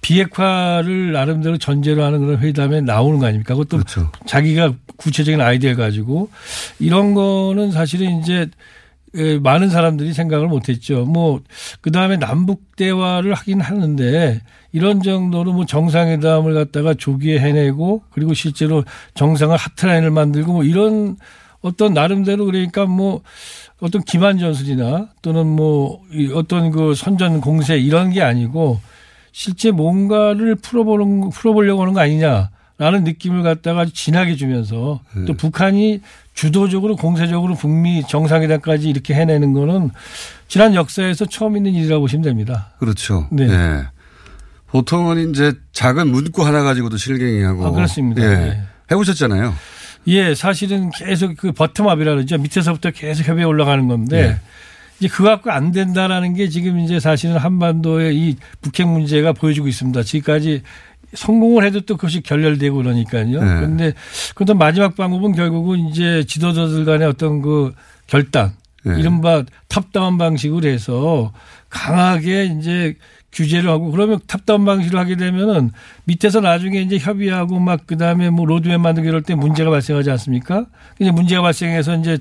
비핵화를 나름대로 전제로 하는 그런 회담에 나오는 거 아닙니까? 그것도 그렇죠. 자기가 구체적인 아이디어 가지고 이런 거는 사실은 이제 예, 많은 사람들이 생각을 못 했죠. 뭐, 그 다음에 남북 대화를 하긴 하는데 이런 정도로 뭐 정상회담을 갖다가 조기에 해내고 그리고 실제로 정상을 하트라인을 만들고 뭐 이런 어떤 나름대로 그러니까 뭐 어떤 기만 전술이나 또는 뭐이 어떤 그 선전 공세 이런 게 아니고 실제 뭔가를 풀어보는, 풀어보려고 하는 거 아니냐라는 느낌을 갖다가 진하게 주면서 또 북한이 주도적으로 공세적으로 북미 정상회담까지 이렇게 해내는 거는 지난 역사에서 처음 있는 일이라고 보시면 됩니다. 그렇죠. 네. 예. 보통은 이제 작은 문구 하나 가지고도 실갱이하고. 아, 그렇습니다. 예. 예. 해보셨잖아요. 예, 사실은 계속 그 버텀업이라 그러죠. 밑에서부터 계속 협의에 올라가는 건데 예. 이제 그거 갖고 안 된다라는 게 지금 이제 사실은 한반도의 이 북핵 문제가 보여주고 있습니다. 지금까지 성공을 해도 또 그것이 결렬되고 그러니까요. 네. 그런데 그것도 마지막 방법은 결국은 이제 지도자들 간의 어떤 그 결단, 네. 이른바 top-down 방식으로 해서 강하게 이제 규제를 하고 그러면 top-down 방식으로 하게 되면은 밑에서 나중에 이제 협의하고 막 그다음에 뭐 로드맵 만들고 이럴 때 문제가 발생하지 않습니까? 이제 문제가 발생해서 이제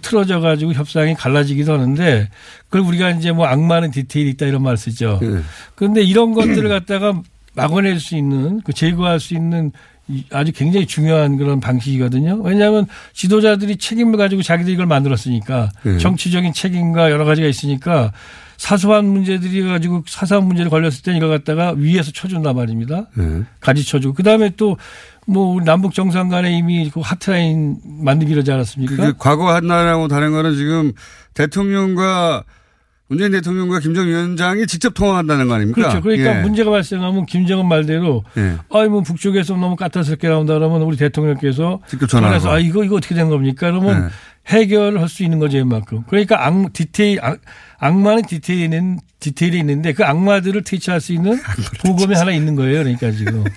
틀어져 가지고 협상이 갈라지기도 하는데 그걸 우리가 이제 뭐 악마는 디테일에 있다 이런 말 쓰죠. 네. 그런데 이런 것들을 갖다가 막아낼 수 있는 그 제거할 수 있는 이 아주 굉장히 중요한 그런 방식이거든요. 왜냐하면 지도자들이 책임을 가지고 자기들이 이걸 만들었으니까 네. 정치적인 책임과 여러 가지가 있으니까 사소한 문제들이 가지고 사소한 문제를 걸렸을 때 이걸 갖다가 위에서 쳐준단 말입니다. 네. 가지 쳐주고. 그 다음에 또 뭐 남북 정상 간에 이미 그 하트라인 만들기 그러지 않았습니까? 과거 한 나라하고 다른 거는 지금 대통령과 문재인 대통령과 김정은 위원장이 직접 통화한다는 거 아닙니까? 그렇죠. 그러니까 예. 문제가 발생하면 김정은 말대로 예. 아이 뭐 북쪽에서 너무 까탈스럽게 나온다 그러면 우리 대통령께서 직접. 전화해서 아 이거 이거 어떻게 된 겁니까? 그러면 해결을 할수 있는 거죠, 이만큼. 그러니까 악 디테일 악, 악마는 디테일이 있는 디테일이 있는데 그 악마들을 퇴치할 수 있는 보검이 하나 있는 거예요. 그러니까 지금.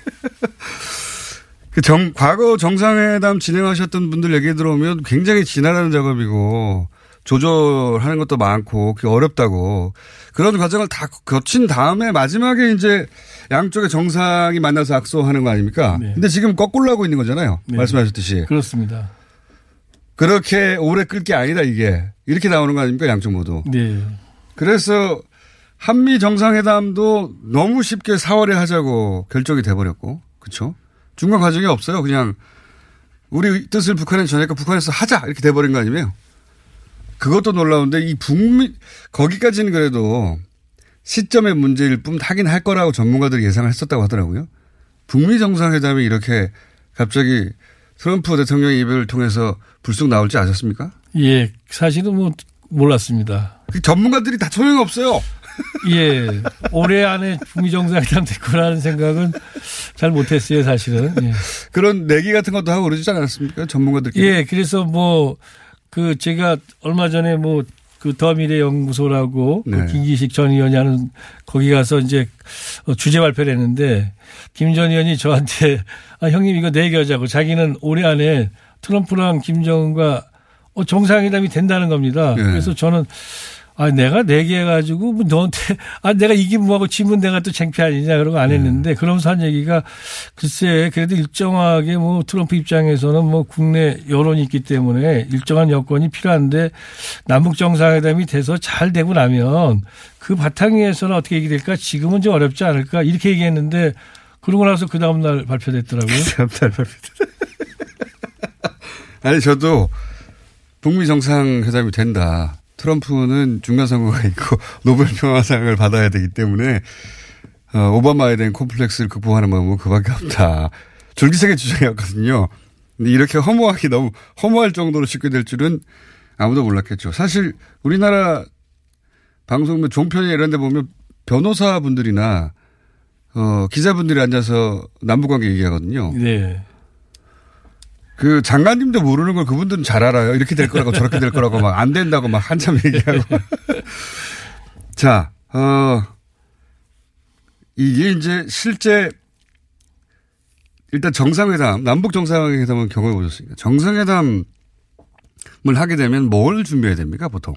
그 정, 과거 정상회담 진행하셨던 분들 얘기 들어오면 굉장히 지나가는 작업이고 조절하는 것도 많고 그게 어렵다고 그런 과정을 다 거친 다음에 마지막에 이제 양쪽의 정상이 만나서 악수하는 거 아닙니까? 근데 지금 거꾸로 하고 있는 거잖아요. 네. 말씀하셨듯이. 그렇습니다. 그렇게 오래 끌 게 아니다 이게. 이렇게 나오는 거 아닙니까? 양쪽 모두. 네. 그래서 한미 정상회담도 너무 쉽게 4월에 하자고 결정이 돼버렸고, 그렇죠? 중간 과정이 없어요. 그냥 우리 뜻을 북한에 전하니까 북한에서 하자 이렇게 돼버린 거 아니에요? 그것도 놀라운데 이 북미 거기까지는 그래도 시점의 문제일 뿐 하긴 할 거라고 전문가들이 예상을 했었다고 하더라고요. 북미 정상회담이 이렇게 갑자기 트럼프 대통령의 이별을 통해서 불쑥 나올지 아셨습니까? 예, 사실은 뭐 몰랐습니다. 그 전문가들이 다 소용이 없어요. 예, 올해 안에 북미 정상회담 될 거라는 생각은 잘 못했어요, 사실은. 예. 그런 내기 같은 것도 하고 그러지 않았습니까? 전문가들끼리. 예, 그래서 뭐, 그, 제가 얼마 전에 뭐, 그 더미래 연구소라고 그 네. 김기식 전 의원이 하는 거기 가서 이제 어, 주제 발표를 했는데 김 전 의원이 저한테 아, 형님 이거 내기하자고 자기는 올해 안에 트럼프랑 김정은과 어, 정상회담이 된다는 겁니다. 네. 그래서 저는 아, 내가 내기해가지고, 뭐, 너한테, 아, 내가 이기면 뭐하고 지면 내가 또 창피 아니냐, 그러고 안 했는데, 그러면서 한 얘기가, 글쎄, 그래도 일정하게 뭐, 트럼프 입장에서는 뭐, 국내 여론이 있기 때문에 일정한 여건이 필요한데, 남북정상회담이 돼서 잘 되고 나면, 그 바탕 위에서는 어떻게 얘기될까? 지금은 좀 어렵지 않을까? 이렇게 얘기했는데, 그러고 나서 그 다음날 발표됐더라고요. 그 다음날 발표됐 아니, 저도 북미 정상회담이 된다. 트럼프는 중간선거가 있고 노벨 평화상을 받아야 되기 때문에 어, 오바마에 대한 콤플렉스를 극복하는 방법은 그밖에 없다. 줄기세게 주장이었거든요. 근데 이렇게 허무하게 너무 허무할 정도로 쉽게 될 줄은 아무도 몰랐겠죠. 사실 우리나라 방송 종편에 이런 데 보면 변호사분들이나 어, 기자분들이 앉아서 남북관계 얘기하거든요. 네. 그 장관님도 모르는 걸 그분들은 잘 알아요. 이렇게 될 거라고 저렇게 될 거라고 막 안 된다고 막 한참 얘기하고. 자, 어, 이게 이제 실제 일단 정상회담, 남북 정상회담은 경험해 보셨으니까 정상회담을 하게 되면 뭘 준비해야 됩니까, 보통?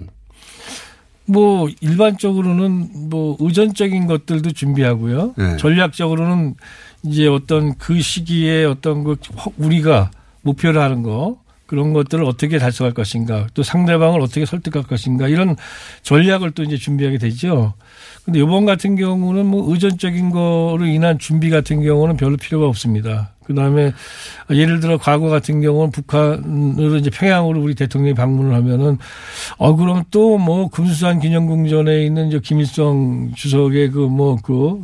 뭐 일반적으로는 뭐 의전적인 것들도 준비하고요. 네. 전략적으로는 이제 어떤 그 시기에 어떤 그 우리가 목표를 하는 거 그런 것들을 어떻게 달성할 것인가 또 상대방을 어떻게 설득할 것인가 이런 전략을 또 이제 준비하게 되죠. 근데 이번 같은 경우는 뭐 의전적인 거로 인한 준비 같은 경우는 별로 필요가 없습니다. 그 다음에 예를 들어 과거 같은 경우는 북한으로 이제 평양으로 우리 대통령이 방문을 하면은 어 그럼 또뭐 금수산 기념궁전에 있는 이제 김일성 주석의 그 뭐 그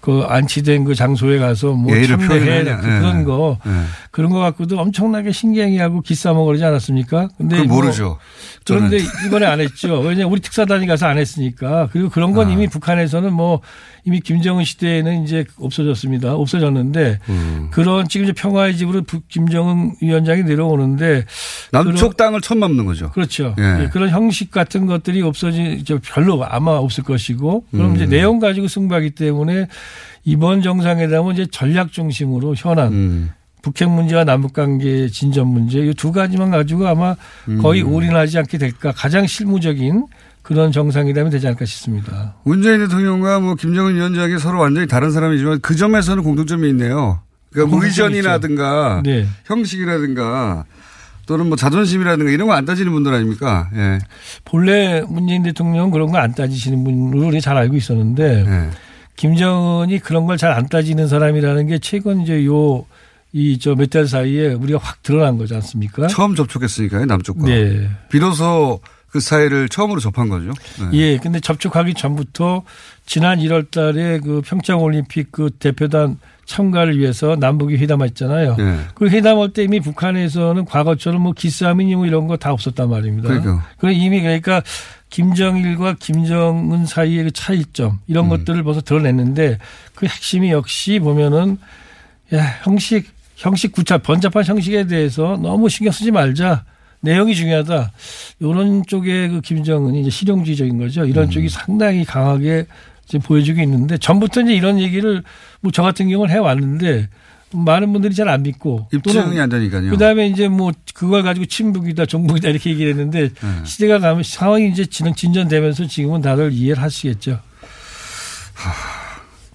그 안치된 그 장소에 가서 뭐 참배해. 그- 그런 예. 거 예. 그런 거 갖고도 엄청나게 신경이하고 기싸먹으러지 않았습니까? 근데 뭐 모르죠. 그런데 저는. 이번에 안 했죠. 왜냐 우리 특사단이 가서 안 했으니까. 그리고 그런 건 아. 이미 북한에서는 뭐 이미 김정은 시대에는 이제 없어졌습니다. 없어졌는데 음. 그런 지금 이제 평화의 집으로 북- 김정은 위원장이 내려오는데 남쪽 땅을 처음 밟는 거죠. 그렇죠. 예. 예, 그런 형식 같은 것들이 없어지 저 별로 아마 없을 것이고 그럼 음. 이제 내용 가지고 승부하기 때문에 이번 정상회담은 이제 전략 중심으로 현안 음. 북핵 문제와 남북 관계 진전 문제 이 두 가지만 가지고 아마 거의 음. 올인하지 않게 될까 가장 실무적인 그런 정상회담이 되지 않을까 싶습니다. 문재인 대통령과 뭐 김정은 위원장이 서로 완전히 다른 사람이지만 그 점에서는 공통점이 있네요. 그러니까 공통점이 의전이라든가 네. 형식이라든가 또는 뭐 자존심이라든가 이런 거 안 따지는 분들 아닙니까? 예. 본래 문재인 대통령은 그런 거 안 따지시는 분으로 우리 잘 알고 있었는데 예. 김정은이 그런 걸 잘 안 따지는 사람이라는 게 최근 이제 요 이 저 몇 달 사이에 우리가 확 드러난 거지 않습니까? 처음 접촉했으니까요, 남쪽과. 네. 비로소 그 사이를 처음으로 접한 거죠. 네. 예, 근데 접촉하기 전부터 지난 1월 달에 그 평창 올림픽 그 대표단 첨가를 위해서 남북이 회담했잖아요. 네. 그 회담할 때 이미 북한에서는 과거처럼 뭐 기싸움이니 뭐 이런 거 다 없었단 말입니다. 그러니까. 그 이미 그러니까 김정일과 김정은 사이의 그 차이점 이런 것들을 벌써 드러냈는데 그 핵심이 역시 보면은 야, 형식 형식 구차 번잡한 형식에 대해서 너무 신경 쓰지 말자. 내용이 중요하다. 이런 쪽에 그 김정은이 이제 실용주의적인 거죠. 이런 쪽이 상당히 강하게 지금 보여주고 있는데 전부터 이제 이런 얘기를 뭐 저 같은 경우는 해왔는데 많은 분들이 잘 안 믿고 입증이 안 되니까요. 그다음에 이제 뭐 그걸 가지고 친북이다 종북이다 이렇게 얘기를 했는데 네. 시대가 가면 상황이 이제 진전되면서 지금은 다들 이해를 하시겠죠.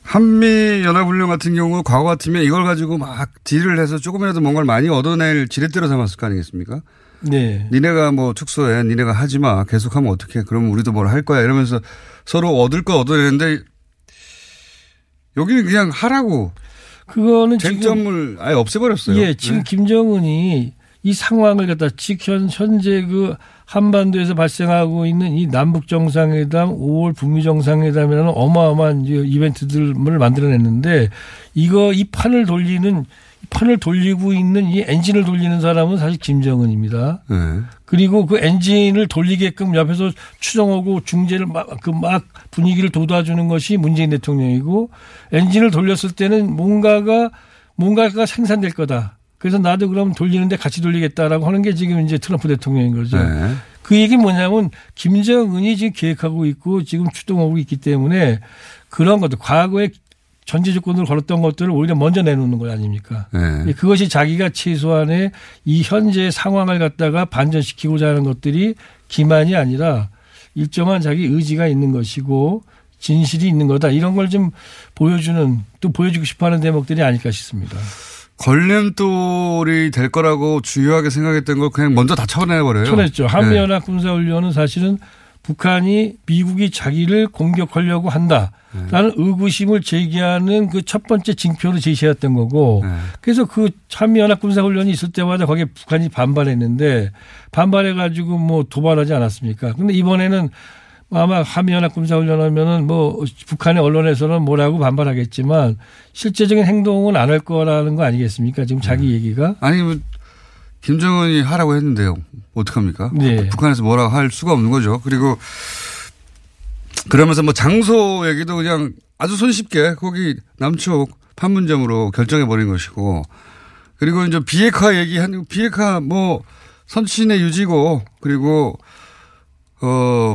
한미 연합훈련 같은 경우 과거 같으면 이걸 가지고 막 딜을 해서 조금이라도 뭔가를 많이 얻어낼 지렛대로 삼았을 거 아니겠습니까? 네. 니네가 뭐 특수해, 니네가 하지 마. 계속하면 어떡해. 그러면 우리도 뭘 할 거야. 이러면서 서로 얻을 거 얻어내는데 여기는 그냥 하라고. 그거는 쟁점을 아예 없애버렸어요. 예, 지금 네. 김정은이 이 상황을 갖다 지금 현재 그 한반도에서 발생하고 있는 이 남북 정상회담, 5월 북미 정상회담이라는 어마어마한 이벤트들을 만들어냈는데 이거 이 판을 돌리는 이 판을 돌리고 있는 이 엔진을 돌리는 사람은 사실 김정은입니다. 네. 그리고 그 엔진을 돌리게끔 옆에서 추정하고 중재를 막, 그 막 분위기를 돋아주는 것이 문재인 대통령이고 엔진을 돌렸을 때는 뭔가가, 뭔가가 생산될 거다. 그래서 나도 그럼 돌리는데 같이 돌리겠다라고 하는 게 지금 이제 트럼프 대통령인 거죠. 네. 그 얘기 뭐냐면 김정은이 지금 계획하고 있고 지금 추동하고 있기 때문에 그런 것들 과거에 전제 조건을 걸었던 것들을 오히려 먼저 내놓는 거 아닙니까? 네. 그것이 자기가 최소한의 이 현재 상황을 갖다가 반전시키고자 하는 것들이 기만이 아니라 일정한 자기 의지가 있는 것이고 진실이 있는 거다. 이런 걸 좀 보여주는 또 보여주고 싶어 하는 대목들이 아닐까 싶습니다. 걸림돌이 될 거라고 주요하게 생각했던 걸 그냥 먼저 다 쳐내버려요. 쳐냈죠. 네. 한미연합 군사훈련은 사실은 북한이 미국이 자기를 공격하려고 한다 라는 네. 의구심을 제기하는 그 첫 번째 징표로 제시했던 거고 네. 그래서 그 한미연합 군사훈련이 있을 때마다 거기에 북한이 반발했는데 반발해가지고 뭐 도발하지 않았습니까? 근데 이번에는 아마 한미연합 군사훈련 하면은 뭐 북한의 언론에서는 뭐라고 반발하겠지만 실제적인 행동은 안 할 거라는 거 아니겠습니까? 지금 자기 얘기가. 아니, 뭐, 김정은이 하라고 했는데요. 어떡합니까? 네. 북한에서 뭐라고 할 수가 없는 거죠. 그리고 그러면서 뭐 장소 얘기도 그냥 아주 손쉽게 거기 남쪽 판문점으로 결정해 버린 것이고 그리고 이제 비핵화 얘기한, 비핵화 뭐 선친의 유지고 그리고 어,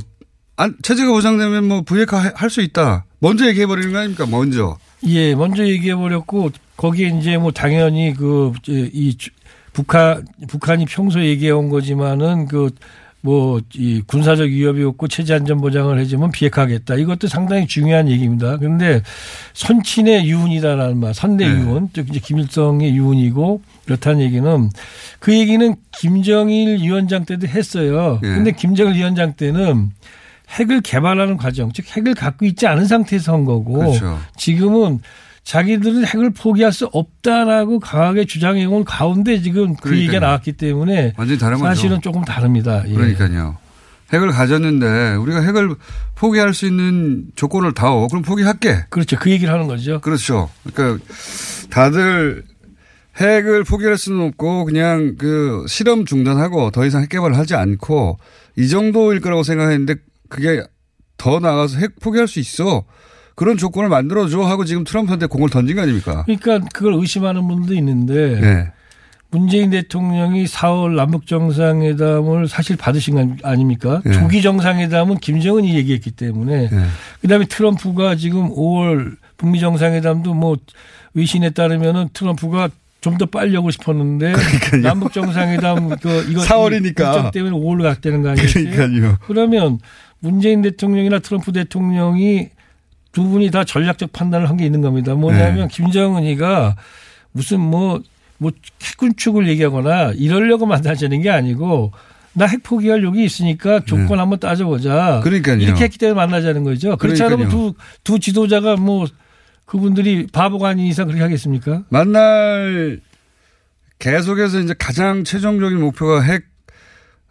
안, 체제가 보장되면 뭐 비핵화 할수 있다. 먼저 얘기해 버리는 거 아닙니까? 먼저. 예, 먼저 얘기해 버렸고 거기에 이제 뭐 당연히 그 이 북한 북한이 평소 얘기해 온 거지만은 그 뭐 이 군사적 위협이 없고 체제 안전 보장을 해주면 비핵화하겠다. 이것도 상당히 중요한 얘기입니다. 그런데 선친의 유운이다라는 말, 선대 유운, 즉 이제 김일성의 유운이고 그렇다는 얘기는 그 얘기는 김정일 위원장 때도 했어요. 예. 근데 김정일 위원장 때는 핵을 개발하는 과정, 즉 핵을 갖고 있지 않은 상태에서 한 거고 그렇죠. 지금은 자기들은 핵을 포기할 수 없다라고 강하게 주장해온 가운데 지금 그 그러니까요. 얘기가 나왔기 때문에 완전히 다른 거죠. 사실은 조금 다릅니다. 예. 그러니까요. 핵을 가졌는데 우리가 핵을 포기할 수 있는 조건을 다오. 그럼 포기할게. 그렇죠. 그 얘기를 하는 거죠. 그렇죠. 그러니까 다들 핵을 포기할 수는 없고 그냥 그 실험 중단하고 더 이상 핵 개발을 하지 않고 이 정도일 거라고 생각했는데 그게 더 나가서 핵 포기할 수 있어. 그런 조건을 만들어줘 하고 지금 트럼프한테 공을 던진 거 아닙니까? 그러니까 그걸 의심하는 분도 있는데 네. 문재인 대통령이 4월 남북 정상회담을 사실 받으신 거 아닙니까? 네. 조기 정상회담은 김정은이 얘기했기 때문에 네. 그다음에 트럼프가 지금 5월 북미 정상회담도 뭐 외신에 따르면은 트럼프가 좀 더 빨리 하고 싶었는데 남북 정상회담 그 이거 4월이니까. 일정 때문에 5월로 갔다는 거 아니겠어요? 그러니까요. 그러면 문재인 대통령이나 트럼프 대통령이 두 분이 다 전략적 판단을 한 게 있는 겁니다. 뭐냐면 네. 김정은이가 무슨 뭐, 뭐 핵군축을 얘기하거나 이러려고 만나자는 게 아니고 나 핵 포기할 욕이 있으니까 조건 한번 따져보자. 네. 그러니까요. 이렇게 했기 때문에 만나자는 거죠. 그렇지 않으면. 두, 두 지도자가 뭐 그분들이 바보가 아닌 이상 그렇게 하겠습니까? 만날 계속해서 이제 가장 최종적인 목표가 핵,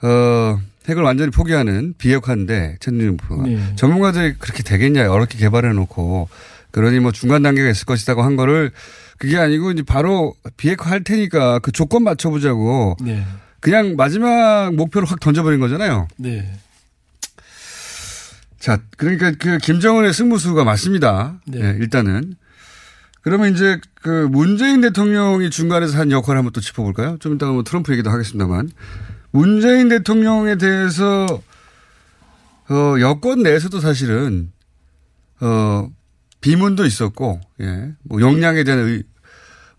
어, 핵을 완전히 포기하는 비핵화인데, 천진 목표가. 네. 전문가들이 그렇게 되겠냐, 어렵게 개발해 놓고. 그러니 뭐 중간 단계가 있을 것이다고 한 거를 그게 아니고 이제 바로 비핵화 할 테니까 그 조건 맞춰보자고 네. 그냥 마지막 목표를 확 던져버린 거잖아요. 네. 자, 그러니까 그 김정은의 승부수가 맞습니다. 네. 네, 일단은. 그러면 이제 그 문재인 대통령이 중간에서 한 역할을 한번 또 짚어볼까요? 좀 이따가 뭐 트럼프 얘기도 하겠습니다만. 문재인 대통령에 대해서 어, 여권 내에서도 사실은 어, 비문도 있었고, 예, 뭐 역량에 대한 의,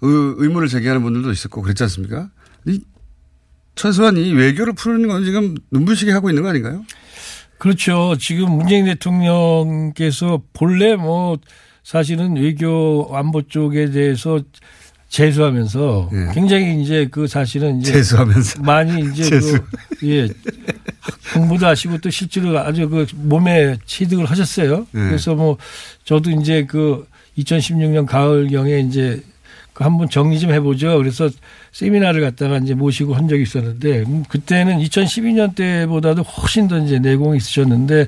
의, 의 문을 제기하는 분들도 있었고 그랬지 않습니까? 이, 최소한 이 외교를 푸는 건 지금 눈부시게 하고 있는 거 아닌가요? 그렇죠. 지금 문재인 대통령께서 본래 뭐 사실은 외교 안보 쪽에 대해서 재수하면서 굉장히 이제 그 사실은 이제 예. 재수하면서 많이 이제 재수. 그 예. 공부도 하시고 또 실제로 아주 그 몸에 취득을 하셨어요. 네. 그래서 뭐 저도 이제 그 2016년 가을 경에 이제 그 한번 정리 좀 해보죠. 그래서 세미나를 갖다가 이제 모시고 한 적이 있었는데 음, 그때는 2012년 때보다도 훨씬 더 이제 내공이 있으셨는데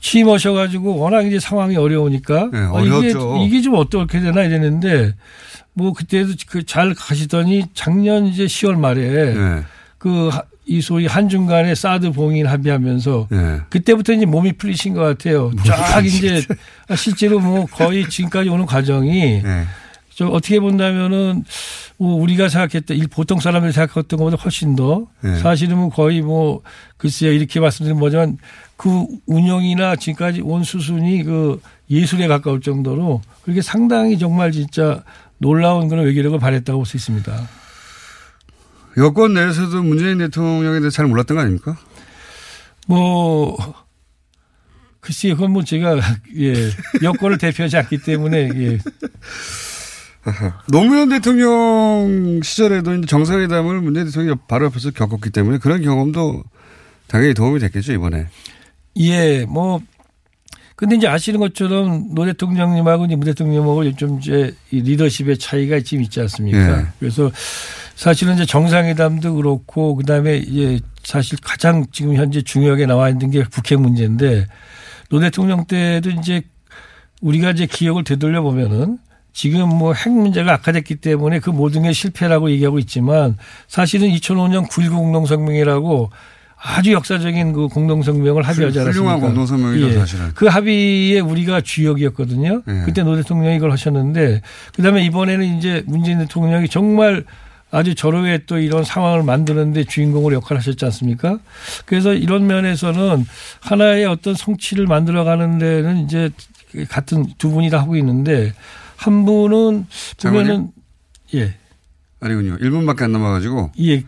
취임하셔가지고 워낙 이제 상황이 어려우니까 네, 아, 이게. 이게 좀 어떻게 되나 이랬는데 뭐 그때도 그 잘 가시더니 작년 이제 10월 말에 네. 그이 소위 한중 간의 사드 봉인 합의하면서 네. 그때부터 이제 몸이 풀리신 것 같아요. 쫙 이제 실제로 뭐 거의 지금까지 오는 과정이 네. 저 어떻게 본다면은 뭐 우리가 생각했던 일 보통 사람들이 생각했던 것보다 훨씬 더 네. 사실은 뭐 거의 뭐 글쎄요 이렇게 말씀드리면 뭐지만 그 운영이나 지금까지 온 수순이 그 예술에 가까울 정도로 그렇게 상당히 정말 진짜 놀라운 그런 외교력을 발휘했다고 볼 수 있습니다. 여권 내에서도 문재인 대통령에 대해서 잘 몰랐던 거 아닙니까? 뭐 글쎄요, 그건 뭐 제가 예 여권을 대표하지 않기 때문에 예. 노무현 대통령 시절에도 정상회담을 문재인 대통령이 바로 옆에서 겪었기 때문에 그런 경험도 당연히 도움이 됐겠죠 이번에. 예, 뭐 근데 이제 아시는 것처럼 노 대통령님하고 이제 문 대통령하고 좀 이제 이 리더십의 차이가 지금 있지 않습니까? 예. 그래서 사실은 이제 정상회담도 그렇고 그다음에 이제 사실 가장 지금 현재 중요하게 나와 있는 게 북핵 문제인데 노 대통령 때도 이제 우리가 이제 기억을 되돌려 보면은 지금 뭐 핵 문제가 악화됐기 때문에 그 모든 게 실패라고 얘기하고 있지만 사실은 2005년 9.19 공동성명이라고 아주 역사적인 그 공동성명을 합의하지 않았습니까? 훌륭한 공동성명이죠, 사실은. 그 합의에 우리가 주역이었거든요. 예. 그때 노 대통령이 이걸 하셨는데 그다음에 이번에는 이제 문재인 대통령이 정말 아주 절호의 또 이런 상황을 만드는데 주인공으로 역할을 하셨지 않습니까? 그래서 이런 면에서는 하나의 어떤 성취를 만들어가는 데는 이제 같은 두 분이 다 하고 있는데 한 분은 보면은 예. 아니군요. 1분밖에 안 남아가지고. 예.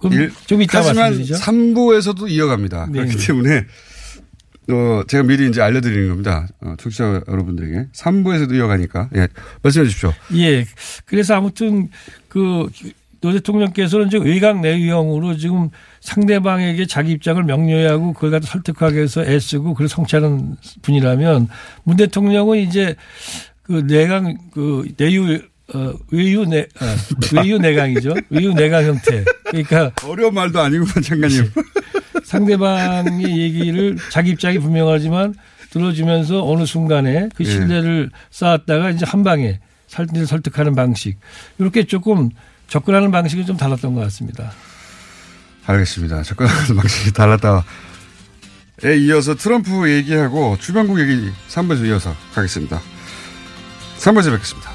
그럼 좀 이따 하지만 말씀드리죠. 3부에서도 이어갑니다. 네. 그렇기 때문에 어, 제가 미리 이제 알려드리는 겁니다. 어, 청취자 여러분들에게. 3부에서도 이어가니까. 예. 말씀해 주십시오. 예. 그래서 아무튼 그 노 대통령께서는 지금 외곽 내유형으로 지금 상대방에게 자기 입장을 명료히하고 그걸 갖다 설득하기 위해서 애쓰고 그걸 성취하는 분이라면 문 대통령은 이제 그 내강 그 내유 어, 외유 내 아, 외유 내강이죠. 외유 내강 형태. 그러니까 어려운 말도 아니고만 장관님. 상대방의 얘기를 자기 입장이 분명하지만 들어주면서 어느 순간에 그 예. 신뢰를 쌓았다가 이제 한 방에 살들을 설득하는 방식 이렇게 조금 접근하는 방식이 좀 달랐던 것 같습니다. 알겠습니다. 접근하는 방식이 달랐다 에 이어서 트럼프 얘기하고 주변국 얘기 3부에서 이어서 가겠습니다. 3부에서 뵙겠습니다.